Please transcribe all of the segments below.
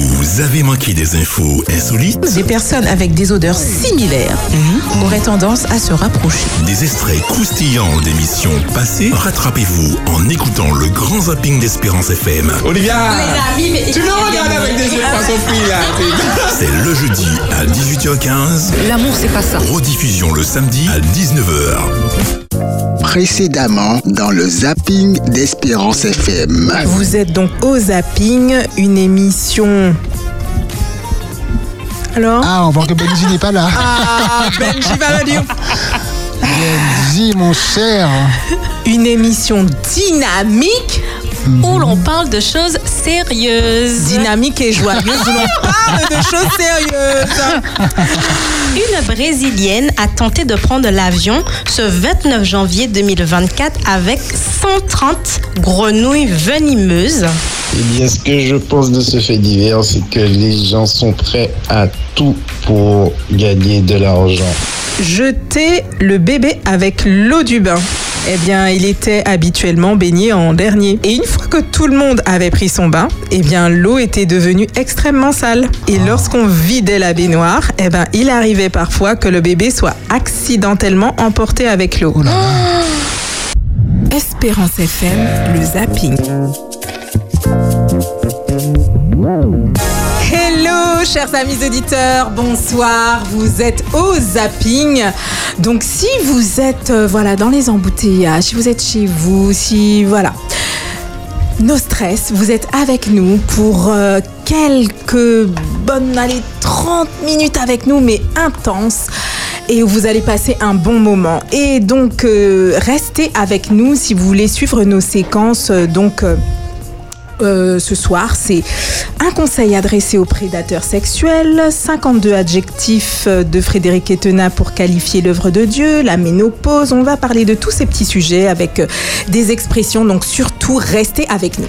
Vous avez manqué des infos insolites Des personnes avec des odeurs similaires auraient tendance à se rapprocher. Des extraits croustillants d'émissions passées Rattrapez-vous en écoutant le grand zapping d'Espérance FM. Olivia Tu me regardes avec des yeux poisson frit là C'est le jeudi à 18h15. L'amour, c'est pas ça. Rediffusion le samedi à 19h. Précédemment dans le zapping d'Espérance FM. Vous êtes donc au Zapping, une émission. Alors Ah, on voit que Benji n'est pas là. Ah, Benji va le dire. Benji, mon cher. Une émission dynamique, Où l'on parle de choses sérieuses. dynamique et joyeuse, où l'on parle de choses sérieuses. Une Brésilienne a tenté de prendre l'avion ce 29 janvier 2024 avec 130 grenouilles venimeuses. Eh bien, ce que je pense de ce fait divers, c'est que les gens sont prêts à tout pour gagner de l'argent. Jeter le bébé avec l'eau du bain. Eh bien, il était habituellement baigné en dernier. Et une fois que tout le monde avait pris son bain, eh bien, l'eau était devenue extrêmement sale. Et lorsqu'on vidait la baignoire, eh bien, il arrivait parfois que le bébé soit accidentellement emporté avec l'eau. Oh. Espérance FM, le zapping. Hello, chers amis auditeurs, bonsoir. Vous êtes au zapping. Donc, si vous êtes euh, voilà dans les embouteillages, si vous êtes chez vous, si voilà. No stress, vous êtes avec nous pour euh, quelques bonnes, allez, 30 minutes avec nous, mais intenses. Et vous allez passer un bon moment. Et donc, euh, restez avec nous si vous voulez suivre nos séquences. donc, euh, ce soir, c'est un conseil adressé aux prédateurs sexuels, 52 adjectifs de Frédéric Etena pour qualifier l'œuvre de Dieu, la ménopause. On va parler de tous ces petits sujets avec euh, des expressions, donc surtout restez avec nous.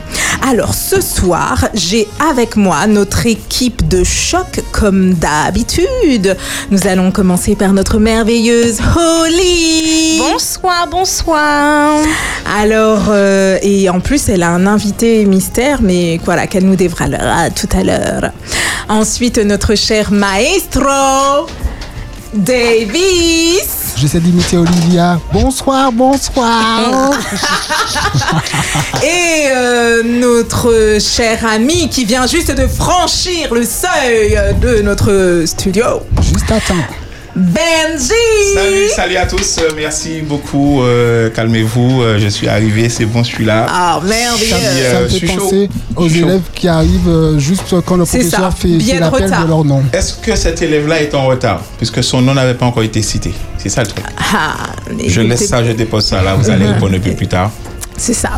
Alors ce soir, j'ai avec moi notre équipe de choc comme d'habitude. Nous allons commencer par notre merveilleuse Holly. Bonsoir, bonsoir. Alors, euh, et en plus, elle a un invité mystère, mais voilà, qu'elle nous dévoilera tout à l'heure. Ensuite, notre cher maestro, Davis. J'essaie d'imiter Olivia. Bonsoir, bonsoir. Et euh, notre cher ami qui vient juste de franchir le seuil de notre studio, Juste à temps. Benji. Salut, salut à tous, euh, merci beaucoup, euh, calmez-vous, euh, je suis arrivé, c'est bon, je suis là. Ah, merveilleux. Ça Ça Euh, me je fait suis chaud. penser aux élèves qui arrivent juste quand le ça, professeur fait, bien fait de l'appel retard. de leur nom. Est-ce que cet élève-là est en retard, puisque son nom n'avait pas encore été cité C'est ça le truc. Ah, Je laisse ça, je dépose ça là, vous allez répondre un peu plus tard. C'est ça.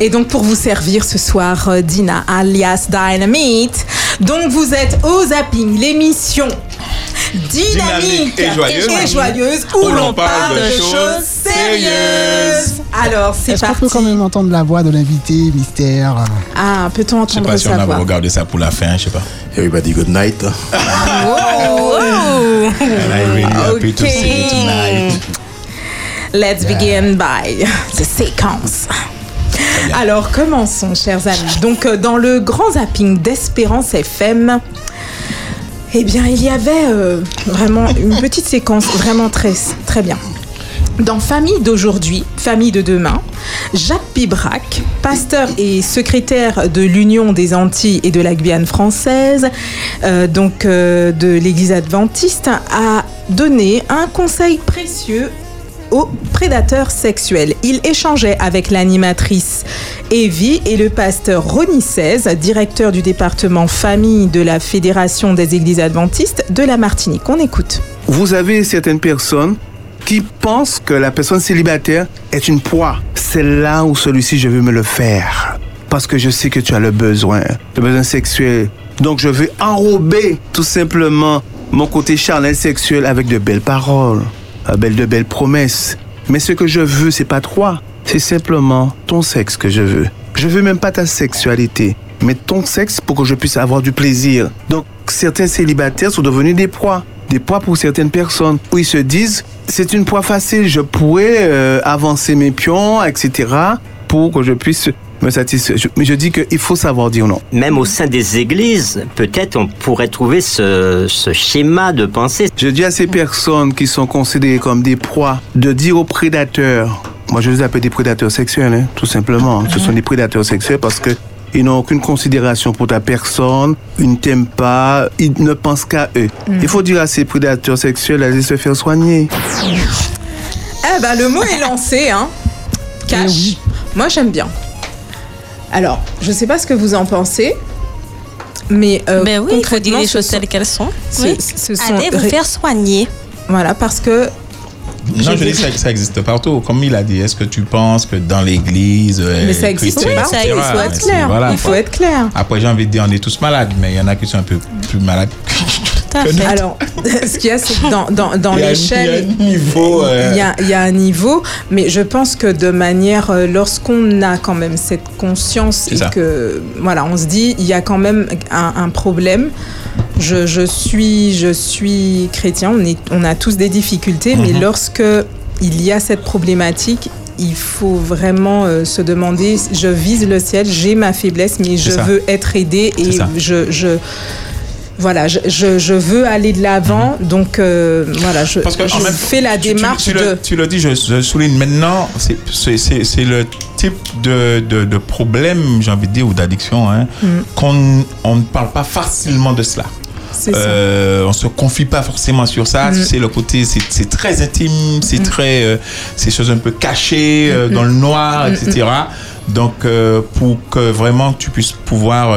Et donc pour vous servir ce soir, Dina alias Dynamite. Donc vous êtes au zapping, l'émission dynamique, Dynamique et joyeuse. et joyeuse, où l'on parle de choses sérieuses. Alors c'est Est-ce qu'on parti. peut quand même entendre la voix de l'invité mystère? Ah, peut-on Je sais entendre pas si on sa va voix? regarder ça pour la fin, je sais pas. Everybody, good night. Oh, And I really happy to see you tonight. Let's begin by the séquence. Alors commençons, chers amis. Donc euh, dans le grand zapping d'Espérance FM, eh bien il y avait euh, vraiment une petite séquence vraiment très bien. Dans Famille d'aujourd'hui, Famille de demain, Jacques Pibrac, pasteur et secrétaire de l'Union des Antilles et de la Guyane française, euh, donc euh, de l'Église adventiste, a donné un conseil précieux aux prédateurs sexuels. Il échangeait avec l'animatrice Evie et le pasteur Ronnie 16, directeur du département famille de la Fédération des Églises adventistes de la Martinique. On écoute. Vous avez certaines personnes qui pensent que la personne célibataire est une proie. C'est là où celui-ci, je veux me le faire. Parce que je sais que tu as le besoin, le besoin sexuel. Donc je veux enrober tout simplement mon côté charnel sexuel avec de belles paroles, de belles promesses. Mais ce que je veux, c'est pas toi. C'est simplement ton sexe que je veux. Je veux même pas ta sexualité, mais ton sexe pour que je puisse avoir du plaisir. Donc certains célibataires sont devenus des proies des poids pour certaines personnes où ils se disent c'est une poids facile, je pourrais euh, avancer mes pions, etc. pour que je puisse me satisfait. Je- mais je dis qu'il faut savoir dire non. Même au sein des églises, peut-être on pourrait trouver ce, ce schéma de pensée. Je dis à ces personnes qui sont considérées comme des proies de dire aux prédateurs, moi je les appelle des prédateurs sexuels, hein, tout simplement. Ce sont des prédateurs sexuels parce que ils n'ont aucune considération pour ta personne, ils ne t'aiment pas, ils ne pensent qu'à eux. Il faut dire à ces prédateurs sexuels d'aller se faire soigner. Eh ben, le mot est lancé, hein. Cash. Moi, j'aime bien. Alors, je sais pas ce que vous en pensez, mais euh, Ben oui, il faut dire concrètement, les choses sont- telles qu'elles sont. Oui. ce sont Allez vous faire soigner. Voilà, parce que Non, je dis que ça, ça existe partout. Comme il a dit, est-ce que tu penses que dans l'église. euh, mais ça existe etc., Il faut être clair. voilà, il faut quoi. être clair. Après, j'ai envie de dire, on est tous malades, mais il y en a qui sont un peu plus malades. Tout à fait. Alors, ce qu'il y a, c'est que dans, dans, dans l'échelle, il y a un niveau, euh, il y a, il y a un niveau, mais je pense que de manière, euh, lorsqu'on a quand même cette conscience et ça. que, voilà, on se dit, il y a quand même un, un problème. Je, je suis, je suis chrétien, on, est, on a tous des difficultés, mais Mhm. lorsque il y a cette problématique, il faut vraiment euh, se demander, je vise le ciel, j'ai ma faiblesse, mais je ça. veux être aidé et je, je, voilà, je, je, je veux aller de l'avant, donc euh, voilà, je, Parce que je même- fais la tu- tu- démarche tu, de. le, tu le dis, je, je souligne maintenant, c'est- c'est c'est- c'est le type de, de, de problème, j'ai envie de dire, ou d'addiction, hein, Mm. qu'on on ne parle pas facilement de cela. C'est ça. Euh, on se confie pas forcément sur ça. Mm. C'est le côté, c'est c'est très intime, c'est Mm. très, euh, ces choses un peu cachées euh, dans le noir, etc. Donc euh, pour que vraiment tu puisses pouvoir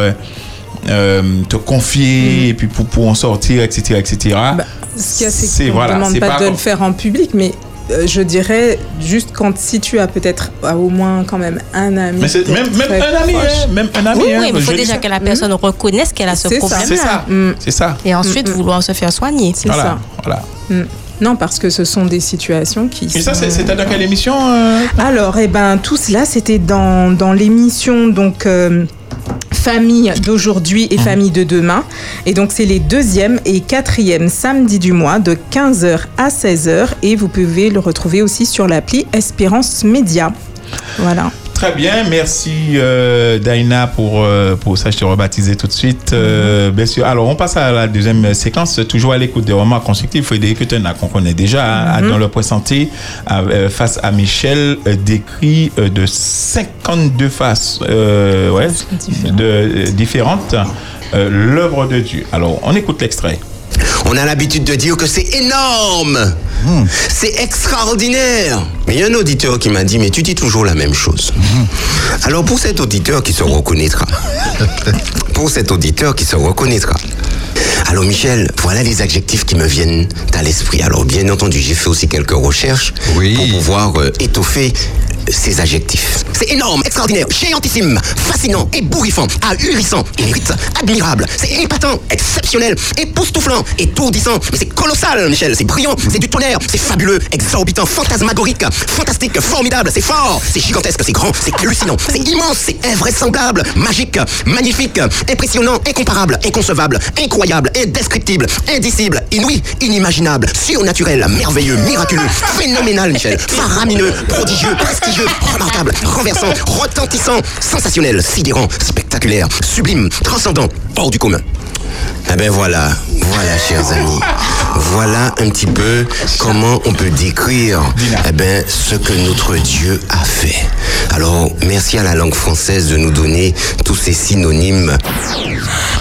euh, te confier et puis pour, pour en sortir, etc., etc. Mm. Bah, Ce qu'il y a, c'est qu'on voilà, demande c'est pas, pas de le faire en public, mais euh, je dirais juste quand si tu as peut-être euh, au moins quand même un ami. Mais c'est peut-être même, un ami, hein, même un ami. Oui, hein, oui, mais il faut déjà ça. que la personne reconnaisse qu'elle a ce problème-là. C'est ça, Mm. c'est ça. Et ensuite, Mm, mm. vouloir se faire soigner. C'est Voilà, ça. voilà. Mm. Non, parce que ce sont des situations qui. Et ça, sont- c'était dans quelle émission euh? Alors, eh ben, tout cela, c'était dans, dans l'émission donc euh, Famille d'aujourd'hui et Famille de demain. Et donc, c'est les deuxième et quatrième samedis du mois de 15h à 16h. Et vous pouvez le retrouver aussi sur l'appli Espérance Média. Voilà. Très bien, merci euh, Daina pour, euh, pour ça, je t'ai rebaptisé tout de suite. Euh, bien sûr. Alors, on passe à la deuxième séquence, toujours à l'écoute des remarques constructives. Frédéric Hutten, qu'on connaît déjà, hein, dans le à- euh, face à Michel, décrit de 52 faces ouais, de, différentes l'œuvre de Dieu. Alors, on écoute l'extrait. On a l'habitude de dire que c'est énorme, c'est extraordinaire. Mais il y a un auditeur qui m'a dit, mais tu dis toujours la même chose. Alors pour cet auditeur qui se reconnaîtra, pour cet auditeur qui se reconnaîtra, alors Michel, voilà les adjectifs qui me viennent à l'esprit. Alors bien entendu, j'ai fait aussi quelques recherches pour pouvoir euh, étoffer ces adjectifs. C'est énorme, extraordinaire, géantissime, fascinant, ébouriffant, ahurissant, hérite, admirable, c'est épatant, exceptionnel, époustouflant, étourdissant, mais c'est colossal, Michel, c'est brillant, c'est du tonnerre, c'est fabuleux, exorbitant, fantasmagorique, fantastique, formidable, c'est fort, c'est gigantesque, c'est grand, c'est hallucinant, c'est immense, c'est invraisemblable, magique, magnifique, impressionnant, incomparable, inconcevable, incroyable, indescriptible, indicible, inouï, inimaginable, surnaturel, merveilleux, miraculeux, phénoménal, Michel, faramineux, prodigieux, prestigieux, remarquable, renversant, retentissant, sensationnel, sidérant, spectaculaire, sublime, transcendant, hors du commun. Eh ben voilà, voilà chers amis, voilà un petit peu comment on peut décrire eh ben, ce que notre Dieu a fait. Alors merci à la langue française de nous donner tous ces synonymes.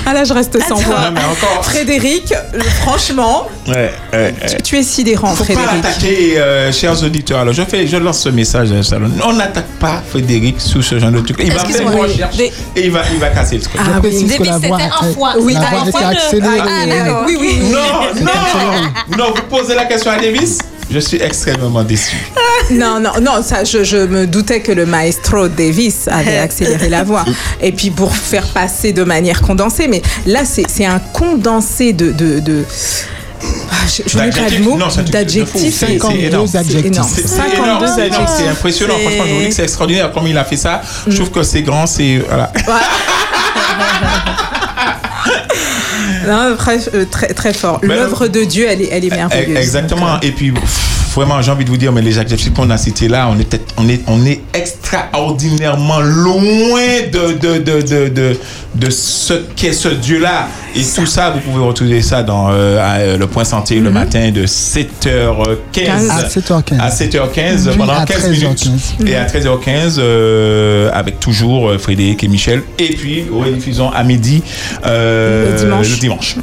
Ah là, je reste sans voix. Non. Frédéric, euh, franchement, Ouais, ouais, ouais. tu es sidérant, Faut pas Frédéric. attaquer, euh, chers auditeurs. Alors, je, fais, je lance ce message à Salon. On n'attaque pas Frédéric sous ce genre de truc. Il va faire une oui. recherche Des- et il va, il va casser le truc. Ah Je précise oui. que la Depuis, voix, c'était un fois. Oui, un accélérée. Ah. Oui, oui, oui. Non, non, non, vous posez la question à Davis. Je suis extrêmement déçu. Non, non, non, ça, je, je me doutais que le maestro Davis avait accéléré la voix. Et puis pour faire passer de manière condensée, mais là, c'est un condensé de. de, de ah, je je n'ai pas de D'adjectifs. mots. D'adjectifs. fou. C'est- c'est 52 énorme. C'est adjectifs. C'est c'est 52 énorme, c'est énorme, adjectifs. c'est impressionnant. Franchement, je vous dis que c'est extraordinaire comme il a fait ça. Je trouve que c'est grand, c'est voilà. Non, très, euh, très, très fort. L'œuvre de Dieu, elle est, elle est merveilleuse. Exactement. Et puis, vraiment, j'ai envie de vous dire, mais les adjectifs qu'on a cités là, on est peut-être, on est, on est extraordinairement loin de, de, de, de, de, de ce qu'est ce Dieu-là. Et tout ça, vous pouvez retrouver ça dans euh, à, euh, le point santé le matin de 7h15 À 7h15. à 7h15 Puis pendant à 15 minutes. 13h15. Et à 13h15, euh, avec toujours euh, Frédéric et Michel. Et puis, rediffusion à midi euh, Le dimanche. le dimanche.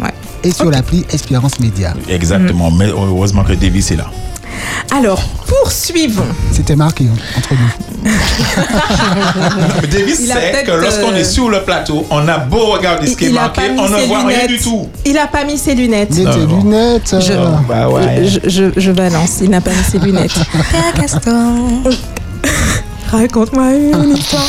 Et sur l'appli Espérance Média. Exactement. Mais heureusement que Davis est là. Alors, poursuivons. C'était marqué hein, entre nous. Davis Il a sait que lorsqu'on euh, est sur le plateau, on a beau regarder ce qui est Il a marqué, on ne voit rien lunettes. du tout. Il a pas mis ses lunettes. Mais tes non. lunettes. Je- euh, Bah ouais. Je, je, je balance, il n'a pas mis ses lunettes. Père Gaston. Raconte-moi une histoire.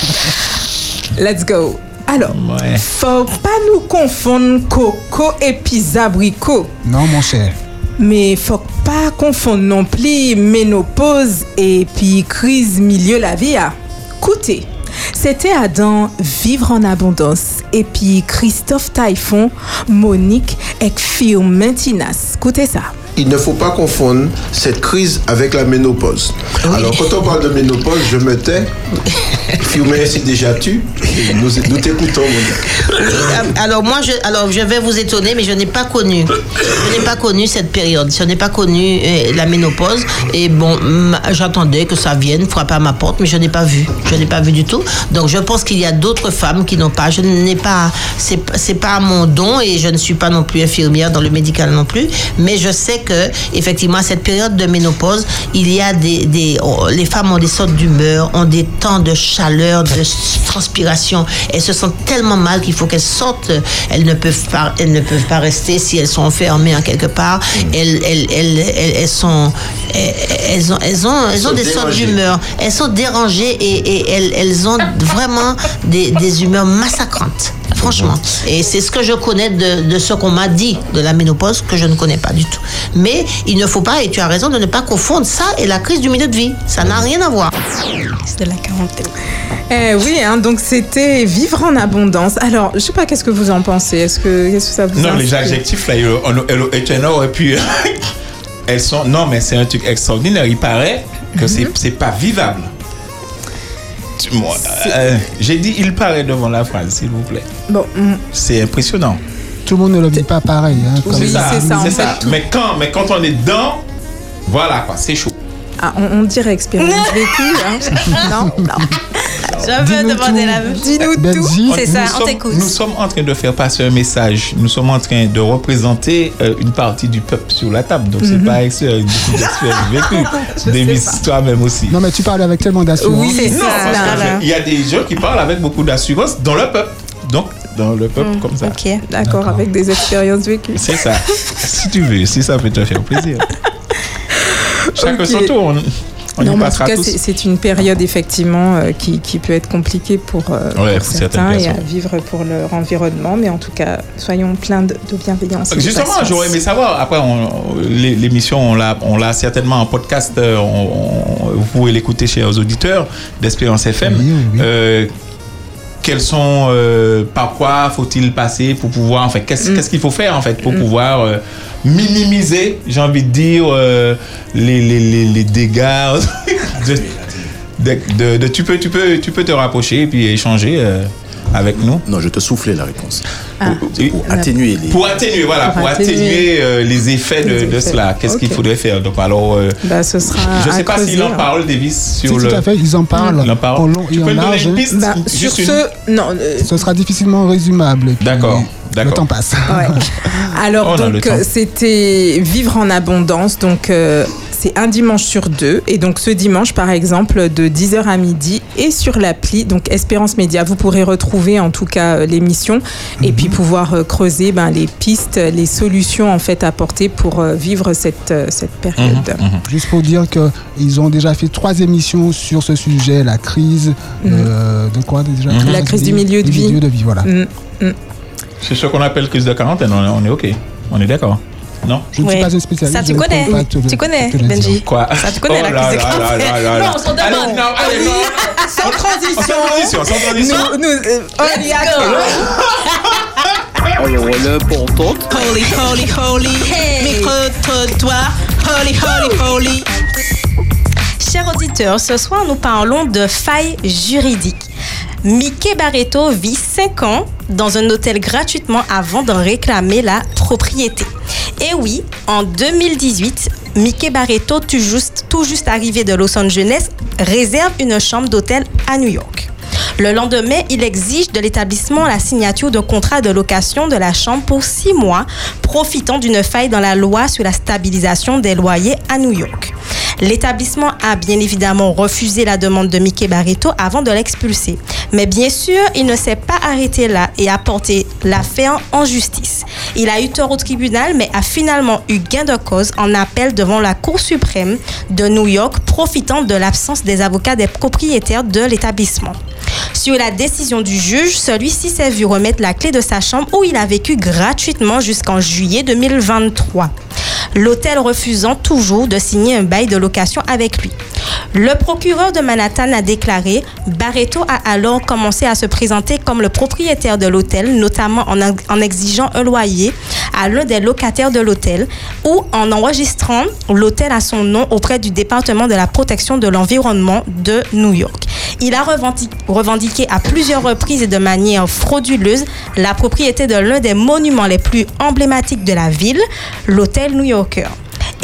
Let's go. Alors, Ouais. faut pas nous confondre coco et puis abricot. Non, mon cher. Mais faut pas confondre non plus ménopause et puis crise milieu la vie. ah. Écoutez, c'était Adam Vivre en abondance et puis Christophe Taïfon, Monique et Firmentinas. Écoutez ça. Il ne faut pas confondre cette crise avec la ménopause. Alors, quand on parle de ménopause, je me tais. Fiumé, c'est déjà tu. Nous, nous t'écoutons, mon gars. Euh, Alors moi, je, alors je vais vous étonner, mais je n'ai pas connu, je n'ai pas connu cette période. Je n'ai pas connu euh, la ménopause. Et bon, mm, j'attendais que ça vienne frapper à ma porte, mais je n'ai pas vu. Je n'ai pas vu du tout. Donc je pense qu'il y a d'autres femmes qui n'ont pas. Je n'ai pas, c'est pas mon don et je ne suis pas non plus infirmière dans le médical non plus. Mais je sais que effectivement, à cette période de ménopause, il y a des, des oh, les femmes ont des sortes d'humeur, ont des temps de chaleur, de transpiration. Elles se sentent tellement mal qu'il faut qu'elles sortent. Elles ne peuvent pas, elles ne peuvent pas rester si elles sont enfermées en quelque part. Elles, elles, elles, elles, elles sont, elles, ont, elles ont, elles ont des sortes d'humeur. Elles sont dérangées et, et elles, elles ont vraiment des, des humeurs massacrantes. Franchement. Et c'est ce que je connais de, de ce qu'on m'a dit de la ménopause que je ne connais pas du tout. Mais il ne faut pas, et tu as raison, de ne pas confondre ça et la crise du milieu de vie. Ça n'a rien à voir. C'est de la quarantaine. Eh oui, hein, donc c'était vivre en abondance. Alors, je sais pas, qu'est-ce que vous en pensez? Est-ce que, qu'est-ce que ça vous Non, les adjectifs là, on, on, on, aurait pu. Elles sont. Non, mais c'est un truc extraordinaire. Il paraît que c'est- c'est pas vivable. Euh, J'ai dit il paraît devant la phrase, s'il vous plaît. Bon, mm, C'est impressionnant. Tout le monde ne le vit pas pareil. Hein, comme- Oui, c'est ça, en c'est fait, ça. tout- Mais quand, mais quand on est dedans, voilà quoi, c'est chaud. ah, on, on dirait expérience vécue. Hein. non, non. Je veux Dis-nous demander tout. la même Dis-nous tout. Benji, C'est ça, on t'écoute. Nous sommes en train de faire passer un message. Nous sommes en train de représenter euh, une partie du peuple sur la table. Donc, c'est pas ex- euh, beaucoup d'expérience vécue. Je Davis, sais toi-même aussi. Non, mais tu parles avec tellement d'assurance. Oui, c'est Non, ça. il y a des gens qui parlent avec beaucoup d'assurance dans le peuple. Donc, dans le peuple comme ça. Ok. D'accord, avec des expériences vécues. C'est ça. si tu veux, si ça peut te faire plaisir. Chacun Ok. son tour. On, on non, mais en tout cas, c'est une période effectivement euh, qui, qui peut être compliquée pour, euh, Ouais, pour pour certaines certains et à vivre pour leur environnement. Mais en tout cas, soyons pleins de, de bienveillance. Justement, j'aurais aimé savoir. Après, on- l'é- l'émission, on l'a, certainement en podcast. euh, on- on- vous pouvez l'écouter chez les auditeurs d'Espérance FM. Oui, oui, oui. Euh, quels sont, euh, par quoi faut-il passer pour pouvoir, en fait, qu'est-ce, Mm. qu'est-ce qu'il faut faire en fait pour pouvoir euh, minimiser, j'ai envie de dire, euh, les, les, les, les dégâts. de, de, de- de- tu peux, tu peux, tu peux te rapprocher et puis échanger avec nous. Non, je te soufflais la réponse. Ah. C'est pour atténuer les. Pour atténuer, voilà, Pour pour, atténuer atténuer, euh, les effets de, les de effets. cela. Qu'est-ce qu'il Ok. faudrait faire? Donc, alors, euh, Bah, ce sera je ne sais pas s'il en hein. parle, Davis, sur tout le. à fait, ils en parlent Il en parle. en long Tu et en peux me donner large. une piste Bah, sur une- ce, non. euh, Ce sera difficilement résumable. D'accord, Le temps passe. Ouais. Alors On le donc c'était vivre en abondance donc euh, c'est un dimanche sur deux et donc ce dimanche par exemple de 10h à midi et sur l'appli donc Espérance Média vous pourrez retrouver en tout cas euh, l'émission et puis pouvoir euh, creuser ben, les pistes les solutions en fait apportées pour euh, vivre cette cette période. Mhm, mhm. Juste pour dire qu'ils ont déjà fait trois émissions sur ce sujet, la crise. euh, de quoi déjà Mhm. La crise du milieu de vie. milieu de vie, voilà. Mm. C'est ce qu'on appelle crise de quarantaine, on est OK. On est d'accord Non Je ne suis pas un spécialiste. Ça, tu connais. te Tu connais. Benji. Quoi Ça, tu connais Oh la. Non, on s'en demande. Allez, non, allez, non. Sans transition. Sans transition, sans transition. Nous, nous, euh, on y a Alors, l'important, Holy, holy, holy. Micro-trottoir. Holy, holy, holy. Chers auditeurs, ce soir nous parlons de failles juridiques. Mickey Barreto vit 5 ans dans un hôtel gratuitement avant d'en réclamer la propriété. Et oui, en 2018, Mickey Barreto, tout juste, tout juste arrivé de Los Angeles, réserve une chambre d'hôtel à New York. Le lendemain, il exige de l'établissement la signature d'un contrat de location de la chambre pour six mois, profitant d'une faille dans la loi sur la stabilisation des loyers à New York. L'établissement a bien évidemment refusé la demande de Mickey Barreto avant de l'expulser. Mais bien sûr, il ne s'est pas arrêté là et a porté l'affaire en justice. Il a eu tort au tribunal, mais a finalement eu gain de cause en appel devant la Cour suprême de New York, profitant de l'absence des avocats des propriétaires de l'établissement. Sur la décision du juge, celui-ci s'est vu remettre la clé de sa chambre où il a vécu gratuitement jusqu'en juillet 2023. L'hôtel refusant toujours de signer un bail de location avec lui. Le procureur de Manhattan a déclaré Barreto a alors commencé à se présenter comme le propriétaire de l'hôtel, notamment en, exigeant un loyer à l'un des locataires de l'hôtel ou en enregistrant l'hôtel à son nom auprès du département de la protection de l'environnement de New York. Il a revendiqué, revendiqué à plusieurs reprises et de manière frauduleuse la propriété de l'un des monuments les plus emblématiques de la ville, l'hôtel New Yorker.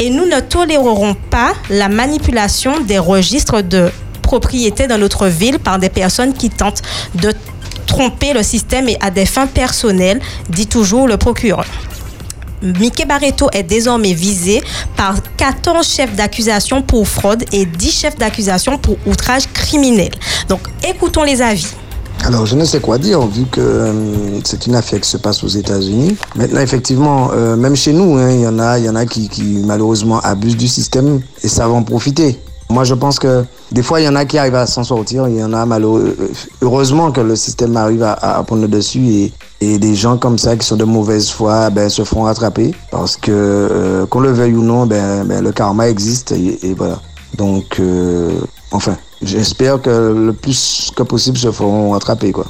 Et nous ne tolérerons pas la manipulation des registres de propriété dans notre ville par des personnes qui tentent de tromper le système et à des fins personnelles, dit toujours le procureur. Mickey Barreto est désormais visé par 14 chefs d'accusation pour fraude et 10 chefs d'accusation pour outrage criminel. Donc, écoutons les avis. Alors, je ne sais quoi dire, vu que euh, c'est une affaire qui se passe aux États-Unis. Maintenant, effectivement, euh, même chez nous, hein, il y en a, y en a qui, malheureusement abusent du système et savent en profiter. Moi, je pense que des fois, il y en a qui arrivent à s'en sortir. Il y en a malheureusement que le système arrive à, prendre le dessus et, des gens comme ça qui sont de mauvaise foi ben, se font rattraper parce que, euh, qu'on le veuille ou non, ben, ben, le karma existe et, voilà. Donc, euh, enfin, j'espère que le plus que possible se feront rattraper, quoi.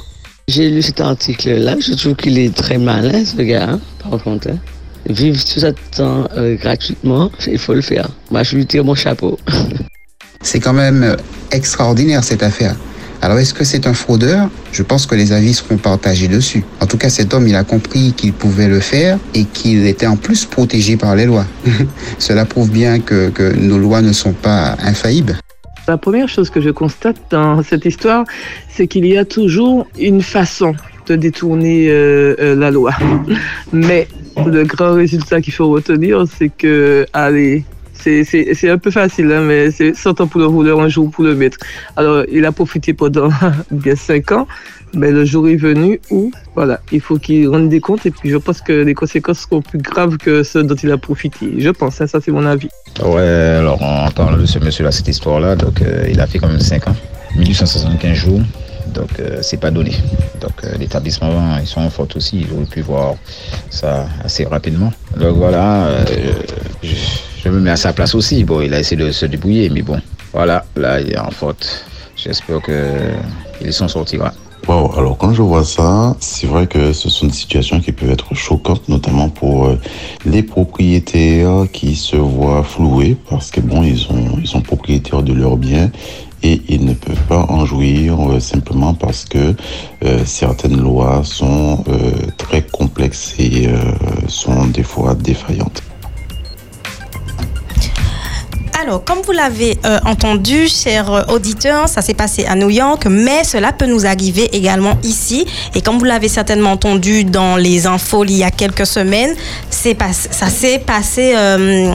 J'ai lu cet article-là. Je trouve qu'il est très malin, ce gars, hein, par contre. Hein. Vivre tout ce temps euh, gratuitement, il faut le faire. Moi, je lui tire mon chapeau. C'est quand même extraordinaire cette affaire. Alors est-ce que c'est un fraudeur? Je pense que les avis seront partagés dessus. En tout cas, cet homme, il a compris qu'il pouvait le faire et qu'il était en plus protégé par les lois. Cela prouve bien que, que nos lois ne sont pas infaillibles. La première chose que je constate dans cette histoire, c'est qu'il y a toujours une façon de détourner euh, euh, la loi. Mais le grand résultat qu'il faut retenir, c'est que, allez, c'est un peu facile, hein, mais c'est 100 ans pour le rouleur, un jour pour le maître. Alors, il a profité pendant bien 5 ans, mais le jour est venu où, voilà, il faut qu'il rende des comptes et puis je pense que les conséquences seront plus graves que ceux dont il a profité. Je pense, hein, ça c'est mon avis. Ouais, alors en parlant de ce monsieur-là, cette histoire-là, donc euh, il a fait quand même 5 ans, 1875 jours. Donc, euh, c'est pas donné. Donc, euh, l'établissement, ils sont en faute aussi. Ils auraient pu voir ça assez rapidement. Donc, voilà, euh, je, je, me mets à sa place aussi. Bon, il a essayé de se débrouiller, mais bon, voilà, là, il est en faute. J'espère qu'il s'en sortira. Wow, alors quand je vois ça, c'est vrai que ce sont des situations qui peuvent être choquantes, notamment pour euh, les propriétaires qui se voient floués parce que bon, ils, ont, ils sont propriétaires de leurs biens et ils ne peuvent pas en jouir euh, simplement parce que euh, certaines lois sont très complexes et sont des fois défaillantes. Alors, comme vous l'avez euh, entendu, chers auditeurs, ça s'est passé à New York, mais cela peut nous arriver également ici. Et comme vous l'avez certainement entendu dans les infos il y a quelques semaines, ça s'est passé euh,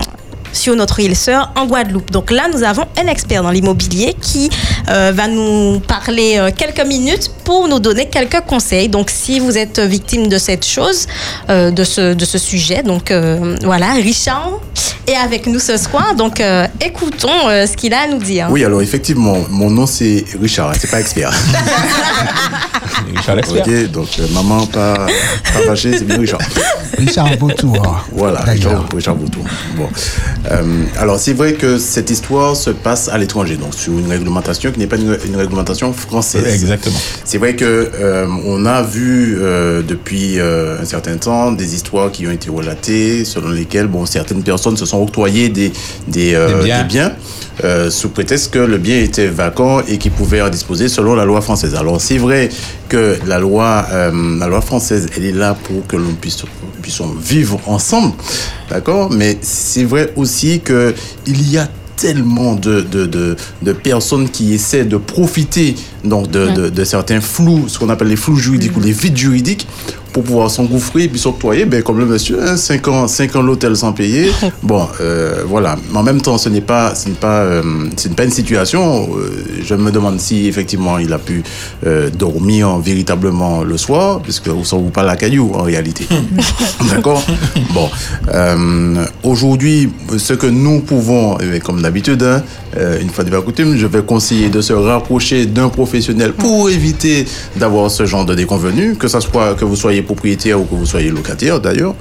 sur notre île sœur en Guadeloupe. Donc là, nous avons un expert dans l'immobilier qui euh, va nous parler quelques minutes pour nous donner quelques conseils. Donc si vous êtes victime de cette chose, euh, de, ce, de ce sujet, donc euh, voilà, Richard est avec nous ce soir. Donc euh, écoutons ce qu'il a à nous dire. Oui, alors effectivement, mon nom c'est Richard, c'est pas expert. Richard l'expert. Ok, donc maman pas, pas fâchée, c'est bien Richard. Richard Vautour. Voilà, Richard, Richard Vautour. Bon. Euh, alors c'est vrai que cette histoire se passe à l'étranger, donc sur une réglementation qui n'est pas une, une, réglementation française. Exactement. C'est vrai que euh, on a vu euh, depuis un certain temps des histoires qui ont été relatées selon lesquelles bon certaines personnes se sont octroyés des, des, euh, Des biens. des biens, euh, sous prétexte que le bien était vacant et qu'il pouvait en disposer selon la loi française. Alors c'est vrai que la loi, euh, la loi française, elle est là pour que l'on puisse puissions vivre ensemble, d'accord? Mais c'est vrai aussi que il y a tellement de, de, de, de personnes qui essaient de profiter donc de, certains flous, ce qu'on appelle les flous juridiques ou les vides juridiques, pour pouvoir s'engouffrer et puis s'octroyer, ben, comme le monsieur, 5 ans, cinq ans l'hôtel sans payer. Bon, euh, voilà. Mais en même temps, ce n'est pas, ce n'est pas, euh, ce n'est pas une situation. euh, je me demande si effectivement il a pu euh, dormir véritablement le soir, puisque vous ne pas la caillou en réalité. D'accord? Bon. Aujourd'hui, ce que nous pouvons, eh comme d'habitude, hein, une fois de pas coutume, je vais conseiller de se rapprocher d'un professionnel pour éviter d'avoir ce genre de déconvenus, que ça soit que vous soyez propriétaire ou que vous soyez locataire d'ailleurs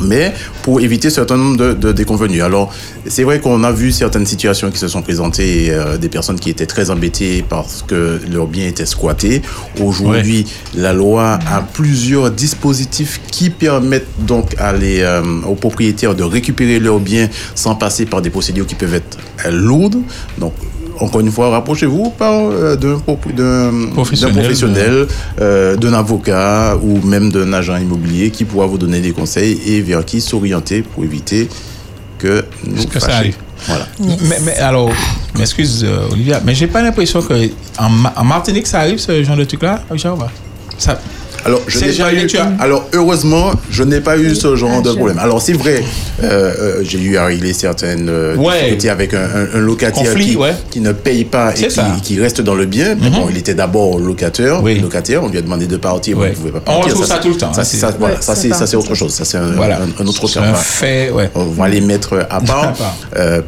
mais pour éviter certain nombre de, de déconvenus. Alors, c'est vrai qu'on a vu certaines situations qui se sont présentées, euh, des personnes qui étaient très embêtées parce que leurs biens étaient squattés. Aujourd'hui, la loi a plusieurs dispositifs qui permettent donc à les, euh, aux propriétaires de récupérer leurs biens sans passer par des procédures qui peuvent être euh, lourdes. Donc, encore une fois, rapprochez-vous par euh, d'un Professionnel, professionnel, euh, d'un avocat ou même d'un agent immobilier qui pourra vous donner des conseils et vers qui s'orienter pour éviter que nous que ça arrive. Voilà. Mais, mais alors, m'excuse euh, Olivia, mais j'ai pas l'impression que en, Ma- en Martinique ça arrive ce genre de truc là, Ça. Alors, je n'ai pas jamais eu, tu as- alors, heureusement, je n'ai pas eu ce genre de problème. Alors, c'est vrai, euh, euh, j'ai eu à régler certaines euh, Ouais. difficultés avec un, un- un locataire Conflit, qui, ouais. qui ne paye pas et qui, ça. Mhm. qui reste dans le bien. Mais bon, il était d'abord locataire, locataire. On lui a demandé de partir, mais il ne pouvait pas On retrouve ça tout le temps, Ça, hein, c'est ça, voilà, Ouais, ça, ça ça, autre chose. Ça, c'est un, Voilà. un- un autre terme. fait, ouais. On va les mettre à part. Euh,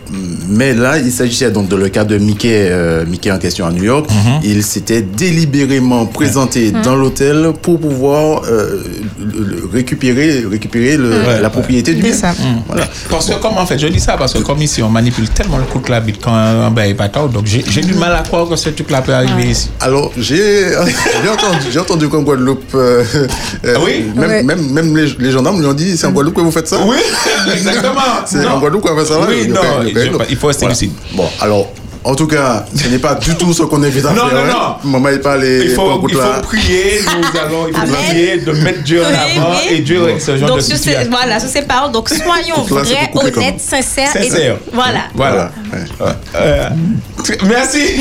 mais là, il s'agissait donc de le cas de Mickey, euh, Mickey en question à New York. Mhm. Il s'était délibérément présenté Mhm. dans l'hôtel pour pouvoir euh, le- le- récupérer, récupérer le- Ouais. la propriété du bien. ça. Voilà. Parce que comme en fait, je dis ça parce que comme ici on manipule tellement le coup de la bite quand un bail est pas tard, donc j'ai du mal à croire que ce truc là peut arriver ici. Alors, j'ai j'ai entendu, j'ai entendu qu'en Guadeloupe, euh, euh, oui? même, Ouais. même, même les, les gendarmes lui ont dit c'est en Guadeloupe que vous faites ça? Oui, exactement. C'est en Guadeloupe qu'on fait ça Oui, Il non, fait- il faut rester Voilà. lucide. Bon, alors, en tout cas, ce n'est pas du tout ce qu'on invite à Non, faire. non, hein. Maman, il parle les Il faut, pas il là. faut prier, nous allons il faut prier de mettre Dieu en avant oui. et Dieu règle ce genre donc, de situation. voilà, sur ces paroles, donc soyons vrais, honnêtes, sincères. et- Sincère. voilà. Voilà. Euh, merci.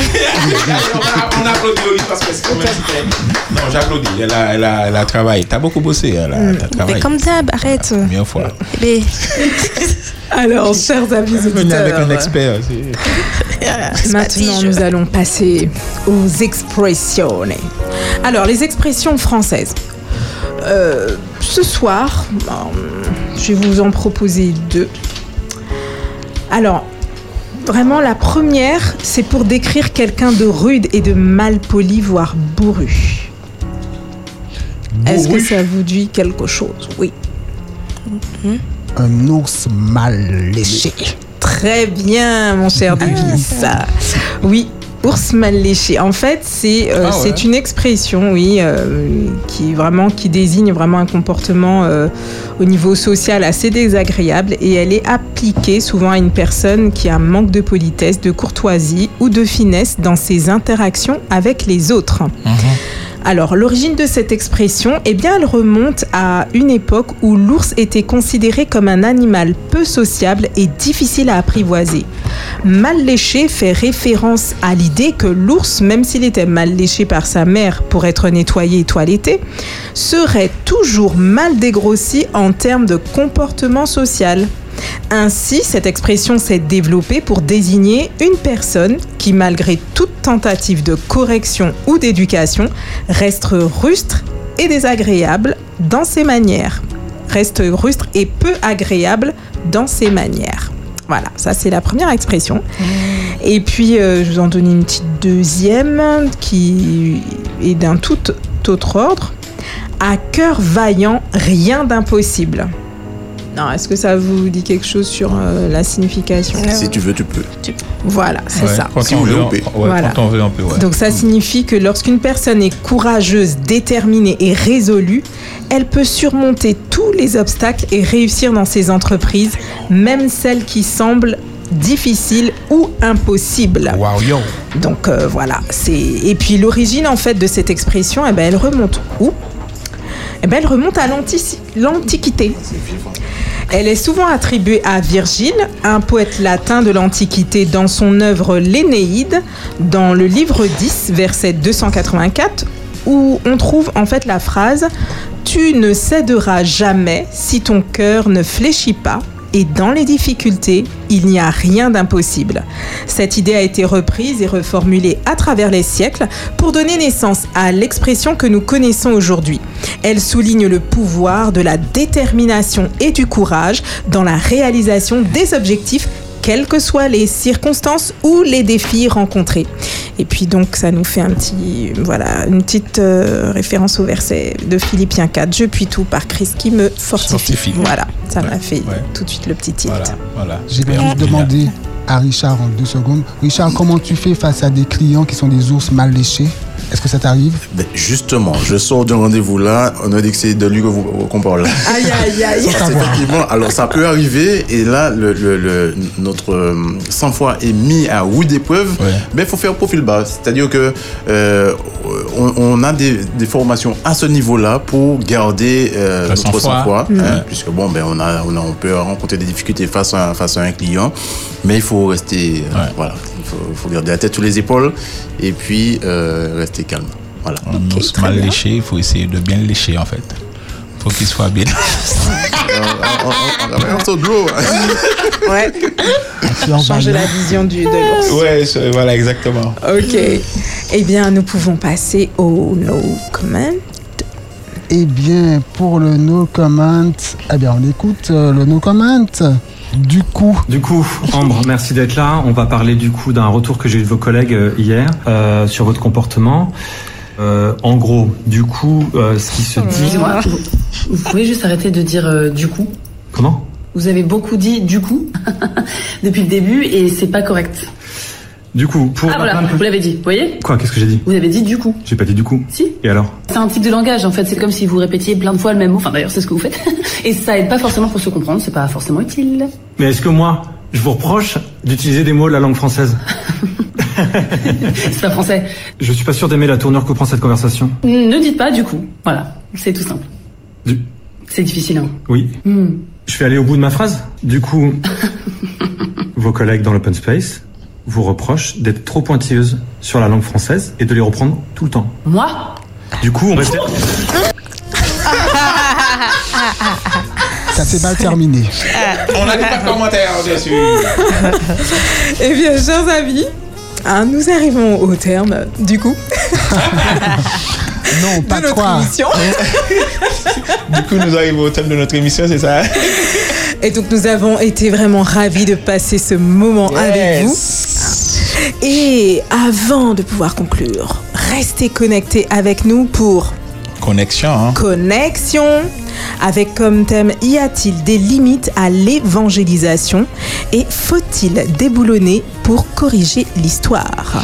on applaudit parce que c'est quand même super. Non, j'applaudis. Elle a, elle, a, elle a travaillé. T'as beaucoup bossé. Elle a, t'as Mais travaillé. comme d'hab, arrête. Bien fois. Mais- Alors, chers amis Venez avec un auditeurs, expert. maintenant nous allons passer aux expressions. Alors, les expressions françaises. Euh, ce soir, euh, je vais vous en proposer deux. Alors, vraiment, la première, c'est pour décrire quelqu'un de rude et de mal poli, voire bourru. Est-ce que ça vous dit quelque chose? Oui. Un ours mal léché. Très bien, mon cher Davis. Oui, ours mal léché. En fait, c'est euh, Ah ouais. c'est une expression, oui, euh, qui vraiment qui désigne vraiment un comportement euh, au niveau social assez désagréable et elle est appliquée souvent à une personne qui a un manque de politesse, de courtoisie ou de finesse dans ses interactions avec les autres. Alors, l'origine de cette expression, eh bien, elle remonte à une époque où l'ours était considéré comme un animal peu sociable et difficile à apprivoiser. Mal léché fait référence à l'idée que l'ours, même s'il était mal léché par sa mère pour être nettoyé et toiletté, serait toujours mal dégrossi en termes de comportement social. Ainsi, cette expression s'est développée pour désigner une personne qui, malgré toute tentative de correction ou d'éducation, reste rustre et désagréable dans ses manières. Reste rustre et peu agréable dans ses manières. Voilà, ça c'est la première expression. Et puis, euh, je vous en donne une petite deuxième qui est d'un tout autre ordre. À cœur vaillant, rien d'impossible. Non, est-ce que ça vous dit quelque chose sur euh, la signification Si tu veux, tu peux. Voilà, c'est Ouais, ça. Quand Si on vous veut, voulez, on peut. ouais, Voilà. quand on veut, on peut. ouais. Donc ça signifie que lorsqu'une personne est courageuse, déterminée et résolue, elle peut surmonter tous les obstacles et réussir dans ses entreprises, même celles qui semblent difficiles ou impossibles. Wow, yo. Donc euh, voilà, c'est et puis l'origine en fait de cette expression, eh ben, elle remonte où? Eh ben, elle remonte à l'Antiquité. Elle est souvent attribuée à Virgile, un poète latin de l'Antiquité, dans son œuvre L'Énéide, dans le livre 10, verset 284, où on trouve en fait la phrase Tu ne céderas jamais si ton cœur ne fléchit pas. Et dans les difficultés, il n'y a rien d'impossible. Cette idée a été reprise et reformulée à travers les siècles pour donner naissance à l'expression que nous connaissons aujourd'hui. Elle souligne le pouvoir de la détermination et du courage dans la réalisation des objectifs quelles que soient les circonstances ou les défis rencontrés. Et puis donc ça nous fait un petit voilà une petite euh, référence au verset de Philippiens 4 Je puis tout par Christ qui me fortifie. Fortifie. Voilà, ça m'a fait tout de suite le petit titre. Voilà, voilà. Je vais juste demander à Richard en deux secondes. Richard, comment tu fais face à des clients qui sont des ours mal léchés? Est-ce que ça t'arrive Ben, justement, je sors d'un rendez-vous là, on a dit que c'est de lui que vous- qu'on parle là. Aïe aïe aïe. Effectivement, alors ça peut arriver et là, le, le- le- notre euh, sang-froid est mis à rude épreuve, mais il faut faire profil bas. C'est-à-dire que euh, on, on a des, des formations à ce niveau-là pour garder euh, notre sang-froid. Mhm. hein, puisque bon, ben on a, on a- on peut rencontrer des difficultés face à, face à un client, mais il faut rester, euh, voilà, il faut, il faut garder la tête sous les épaules et puis euh, rester calme. Voilà. Un os mal léché, il faut essayer de bien lécher en fait. faut qu'il soit bien. Ouais. Changer la vision du, de l'ours. Ouais, voilà, exactement. Ok. Eh bien, nous pouvons passer au no comment. Eh bien, pour le no comment, eh bien, on écoute euh, le no comment. Du coup. Du coup, Ambre, merci d'être là. On va parler du coup d'un retour que j'ai eu de vos collègues euh, hier euh, sur votre comportement. Euh, en gros, du coup, euh, ce qui se dit. Vous, vous pouvez juste arrêter de dire euh, du coup Comment? Vous avez beaucoup dit du coup depuis le début et c'est pas correct. Du coup, pour. Ah voilà, vous l'avez dit, vous voyez Quoi Qu'est-ce que j'ai dit Vous avez dit du coup. J'ai pas dit du coup. Si. Et alors C'est un tic de langage en fait, c'est comme si vous répétiez plein de fois le même mot, enfin d'ailleurs c'est ce que vous faites. Et ça aide pas forcément pour se comprendre, c'est pas forcément utile. Mais est-ce que moi, je vous reproche d'utiliser des mots de la langue française C'est pas français. Je suis pas sûr d'aimer la tournure que prend cette conversation. Ne dites pas du coup, voilà, c'est tout simple. Du- C'est difficile hein. Oui. Hmm. Je vais aller au bout de ma phrase. Du coup, vos collègues dans l'open space vous reprochent d'être trop pointilleuse sur la langue française et de les reprendre tout le temps. Moi? Du coup, on restait... Ça s'est mal terminé. On n'a pas de commentaires dessus. Eh bien, chers amis, hein, nous arrivons au terme du coup Non, pas de notre toi. émission. Du coup, nous arrivons au thème de notre émission, c'est ça? Et donc nous avons été vraiment ravis de passer ce moment avec vous. Et avant de pouvoir conclure, restez connectés avec nous pour Connexion, hein. Connexion. Avec comme thème Y a-t-il des limites à l'évangélisation? Et faut-il déboulonner pour corriger l'histoire?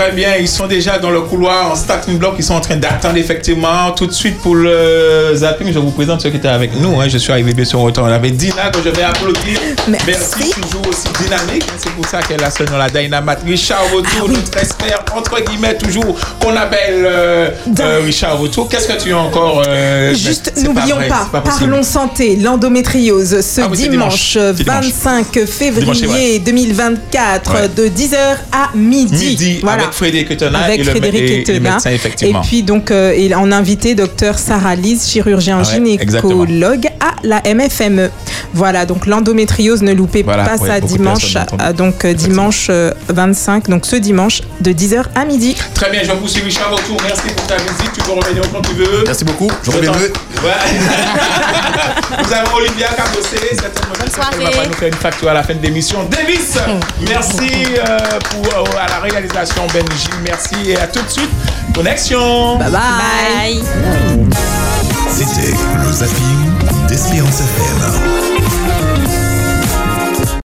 Très bien, ils sont déjà dans le couloir en starting block, ils sont en train d'attendre effectivement. Tout de suite pour le zapping, je vous présente ceux qui étaient avec nous. hein. Je suis arrivé bien sûr au retour. On avait Dina que je vais applaudir. Merci. toujours aussi dynamique. C'est pour ça qu'elle a ce nom la Dynamite. Richard Retour, notre expert, entre guillemets, toujours, qu'on appelle euh, euh, Richard Retour. Qu'est-ce que tu as encore euh, Juste, n'oublions pas, parlons santé, l'endométriose, ce Ah oui, dimanche, dimanche. C'est dimanche. 25 février Dimanche, ouais. 2024 Ouais. de 10h à midi. Midi, avec Frédéric Etena Avec et le- Frédéric et- et le Etena. médecin, effectivement. Et puis donc, euh, il- on a invité docteur Sarah Lise, chirurgien ouais, gynécologue à la MFME. Voilà, donc l'endométriose, ne loupez Voilà, pas ouais, ça dimanche, euh, donc euh, dimanche euh, 25, donc ce dimanche de 10h à midi. Très bien, je vous suis Richard Retour. Merci pour ta visite. Tu peux revenir quand tu veux. Merci beaucoup. Je t'en- reviendrai. Ouais. Nous avons Olivia Cabossé. Certainement, elle va pas nous faire une facture à la fin de l'émission. Davis, merci euh, pour, euh, à la réalisation Benji. Merci et à tout de suite. Connexion. Bye bye. C'était le zapping d'Espérance FM.